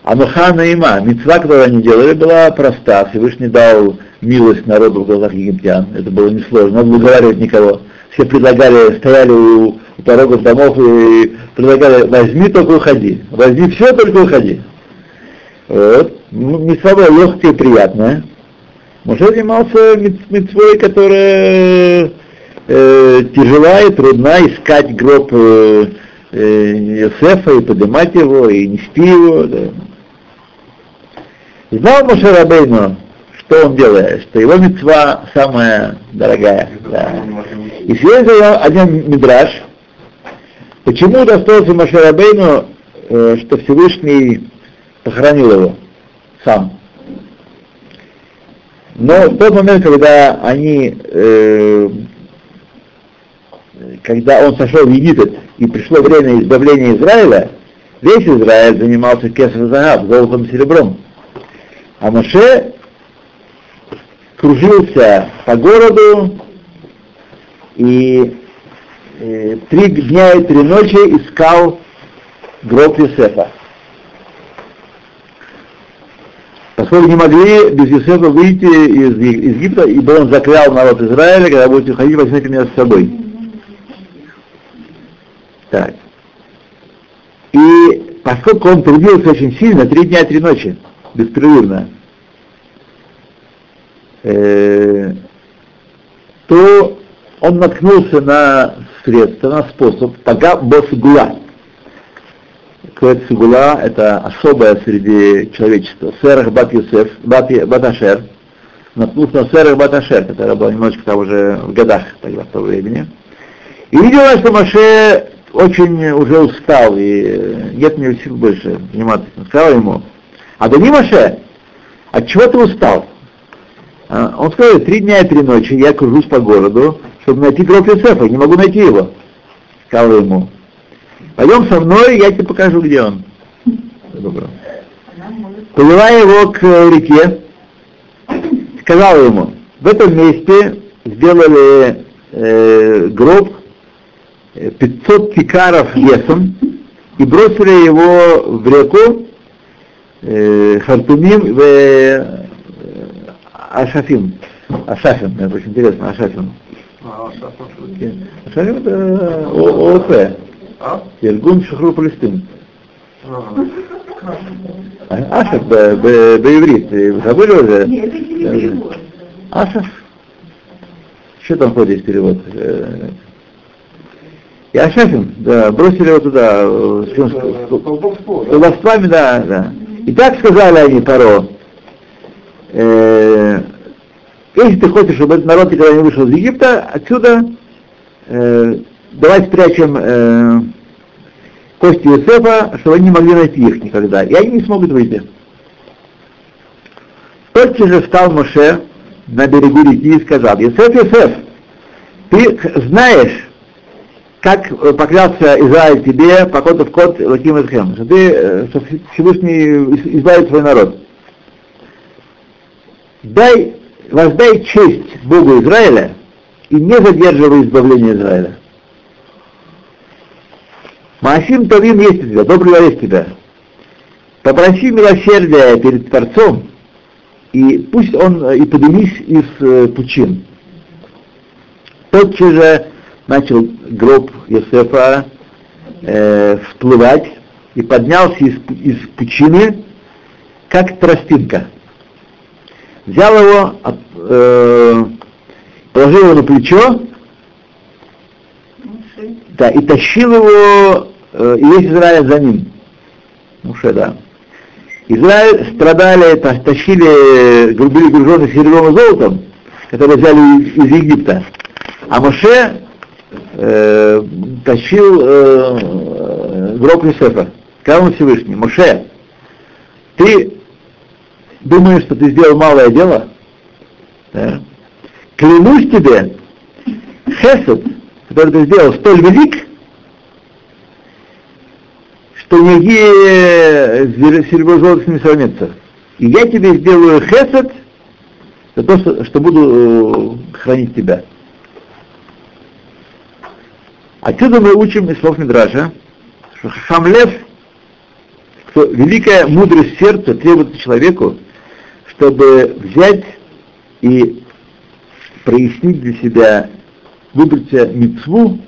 Speaker 1: А Нухана има, мецва, которую они делали, была проста. Всевышний дал милость народу в глазах египтян. Это было несложно, надо было уговаривать никого. Все предлагали, стояли у, у порогов домов и предлагали, возьми, только уходи. Возьми все, только уходи. Вот. Мецва была легкая и приятная. Муше занимался мецвой, которая э, тяжела и трудна искать гроб э, э, Йосефа и поднимать его, и нести его. Да. Знал Моше Рабейну, что он делает, что его мецва самая дорогая. Да. И свидетельствовал один мидраж, почему удостоился Моше Рабейну, э, что Всевышний похоронил его сам. Но в тот момент, когда они, э, когда он сошел в Египет и пришло время избавления Израиля, весь Израиль занимался кесар золотом и серебром. А Моше кружился по городу и э, три дня и три ночи искал гроб Юсефа. Поскольку не могли без Юсефа выйти из, Египта, ибо он заклял народ Израиля, когда будете уходить, возьмите меня с собой. Так. И поскольку он трудился очень сильно, три дня и три ночи, беспрерывно, э, то он наткнулся на средство, на способ тага босгула. Какое сигула это особое среди человечества. Серах бат Юсеф, бат, Баташер, наткнулся на Серах Баташер, которая была немножечко там уже в годах тогда, в то времени. И видела, что Маше очень уже устал, и нет мне сил больше заниматься. Сказал ему, а да не Маше, от чего ты устал? Он сказал, три дня и три ночи я кружусь по городу, чтобы найти гроб Юсефа, не могу найти его. Сказал ему, пойдем со мной, я тебе покажу, где он. Повела его к реке, сказала ему, в этом месте сделали э, гроб 500 кикаров весом и бросили его в реку э, Хартумим в э, Ашафим. Ашафим, это очень интересно, Ашафим.
Speaker 2: А, Ашаф Палестин.
Speaker 1: Ашарим это ООП,
Speaker 2: А?
Speaker 1: Иргун Шахру Палестин.
Speaker 2: Ага.
Speaker 1: А- Ашер б- б- б-иврит, Вы забыли уже?
Speaker 3: Нет, это перевод.
Speaker 1: Что там входит в перевод? Э, И Ашафим, да, бросили его туда, э, с колдовствами, да, да. И так сказали они Паро, э, если ты хочешь, чтобы этот народ никогда не вышел из Египта, отсюда э, давай спрячем э, кости Иосифа, чтобы они не могли найти их никогда, и они не смогут выйти. Тотчас же встал Моше на берегу реки и сказал, Иосиф, Иосиф, ты знаешь, как э, поклялся Израиль тебе, покотов кот Лаким Эдхем, что ты, э, что Всевышний из- избавит свой народ. Дай, воздай честь Богу Израиля и не задерживай избавление Израиля. Маасим Тавим есть у тебя, добрый есть у тебя. Попроси милосердия перед Творцом, и пусть он э, и поднимись из э, пучин. Тотчас же начал гроб Йосефа э, всплывать и поднялся из, из пучины, как тростинка. Взял его, э, положил его на плечо, да, и тащил его, э, и весь Израиль за ним. Муше, да. Израиль страдали, та- тащили, гру- были гружены серебром и золотом, которые взяли из, из Египта. А Моше э, тащил э, э, гроб Юсефа. Сказал ему Всевышний, Моше, ты думаешь, что ты сделал малое дело? Да? Клянусь тебе, Хесед, который ты сделал, столь велик, что никакие зер- серебро золото не сравнится. И я тебе сделаю хесед за то, что, что буду э, хранить тебя. Отсюда мы учим из слов Мидраша, что Хамлев, что великая мудрость сердца требует человеку, чтобы взять и прояснить для себя, выбрать мицву,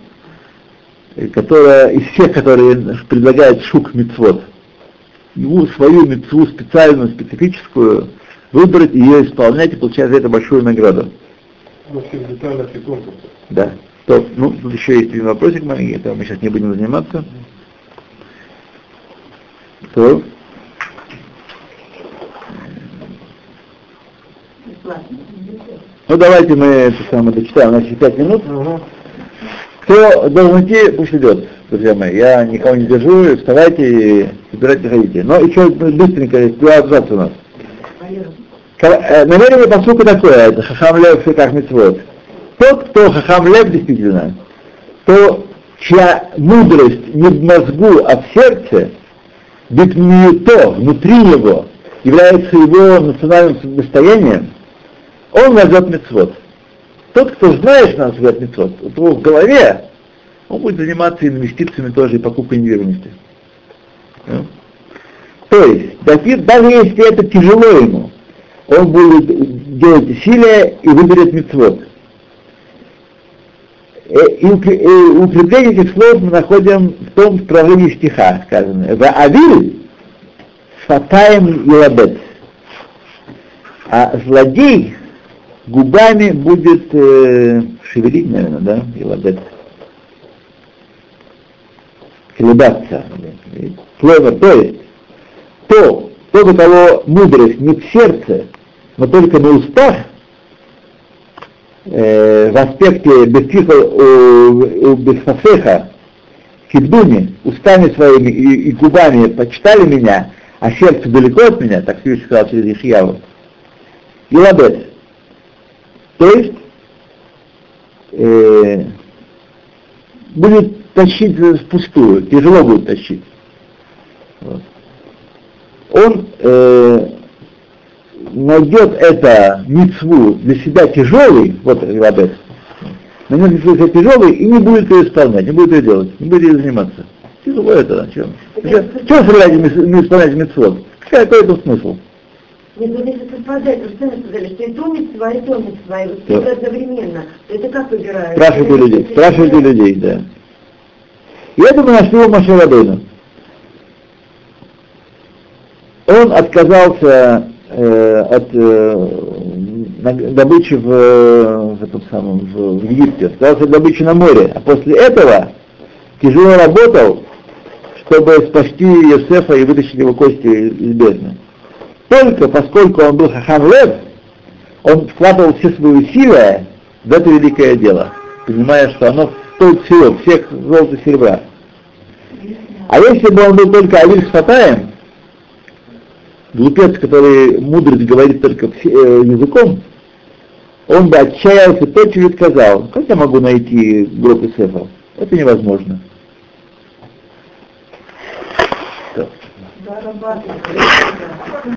Speaker 1: э, которая из всех, которые предлагает шук мицвод, ему свою мицву специальную, специфическую, выбрать ее исполнять и получать за это большую награду.
Speaker 2: Во всех деталях и тонкостях.
Speaker 1: Да. Стоп. Ну, тут еще есть один вопросик маленький, этого мы сейчас не будем заниматься. Кто? Ну давайте мы это самое дочитаем, у нас еще пять минут.
Speaker 2: Ага.
Speaker 1: Кто должен идти, пусть идет, друзья мои. Я никого не держу, вставайте и собирайте, ходите. Но еще быстренько, два абзаца у нас. Э, Намерение посылка такое, это хахам лев как митцвот. Тот, кто хахам лев действительно, то чья мудрость не в мозгу, а в сердце, ведь не то, внутри него, является его национальным достоянием, он назовет мецвод. Тот, кто знает, что сказать мецвод, у того в голове, он будет заниматься инвестициями тоже и покупкой недвижимости. То есть, даже даже если это тяжело ему, он будет делать усилия и выберет мецвод. Э, укрепление этих слов мы находим в том продолжении стиха, сказано. В Авиль сфатаем елабет. А злодей губами будет э, шевелить, наверное, да, елабет. Колебаться. Плевер, то есть, то, тот, у кого мудрость не в сердце, но только на устах, э, в аспекте бесфасеха, кидуни, устами своими и, и губами почитали меня, а сердце далеко от меня, так Всевышний сказал через Ишьяву, и лабет. То есть, э, будет тащить впустую, тяжело будет тащить. Вот. Он э, найдет это мицву для себя тяжелый, вот Лабет, найдет мицву для себя тяжелый и не будет ее исполнять, не будет ее делать, не будет ее заниматься. Тяжело это, да, чем? Чего стреляете не исполнять мицвод? Какой это смысл?
Speaker 3: Нет, вот если совпадает, то что мы сказали, что и то митцва, и то митцва, и вот это одновременно. То это как выбирают?
Speaker 1: Спрашивайте людей, спрашивайте людей, да. И это мы нашли у Рабейну. Он отказался э, от э, добычи в, в этом самом в, в Египте, отказался от добычи на море, а после этого тяжело работал, чтобы спасти Йосефа и вытащить его кости из бездны. Только поскольку он был Хахам Лев, он вкладывал все свои усилия в это великое дело, понимая, что оно стоит всего, всех золота и серебра. А если бы он был только Авиль Сфатаем, глупец, который мудрость говорит только э, языком, он бы отчаялся, тотчас сказал, как я могу найти гроб Исефа? Это невозможно.
Speaker 3: Зарабатывать.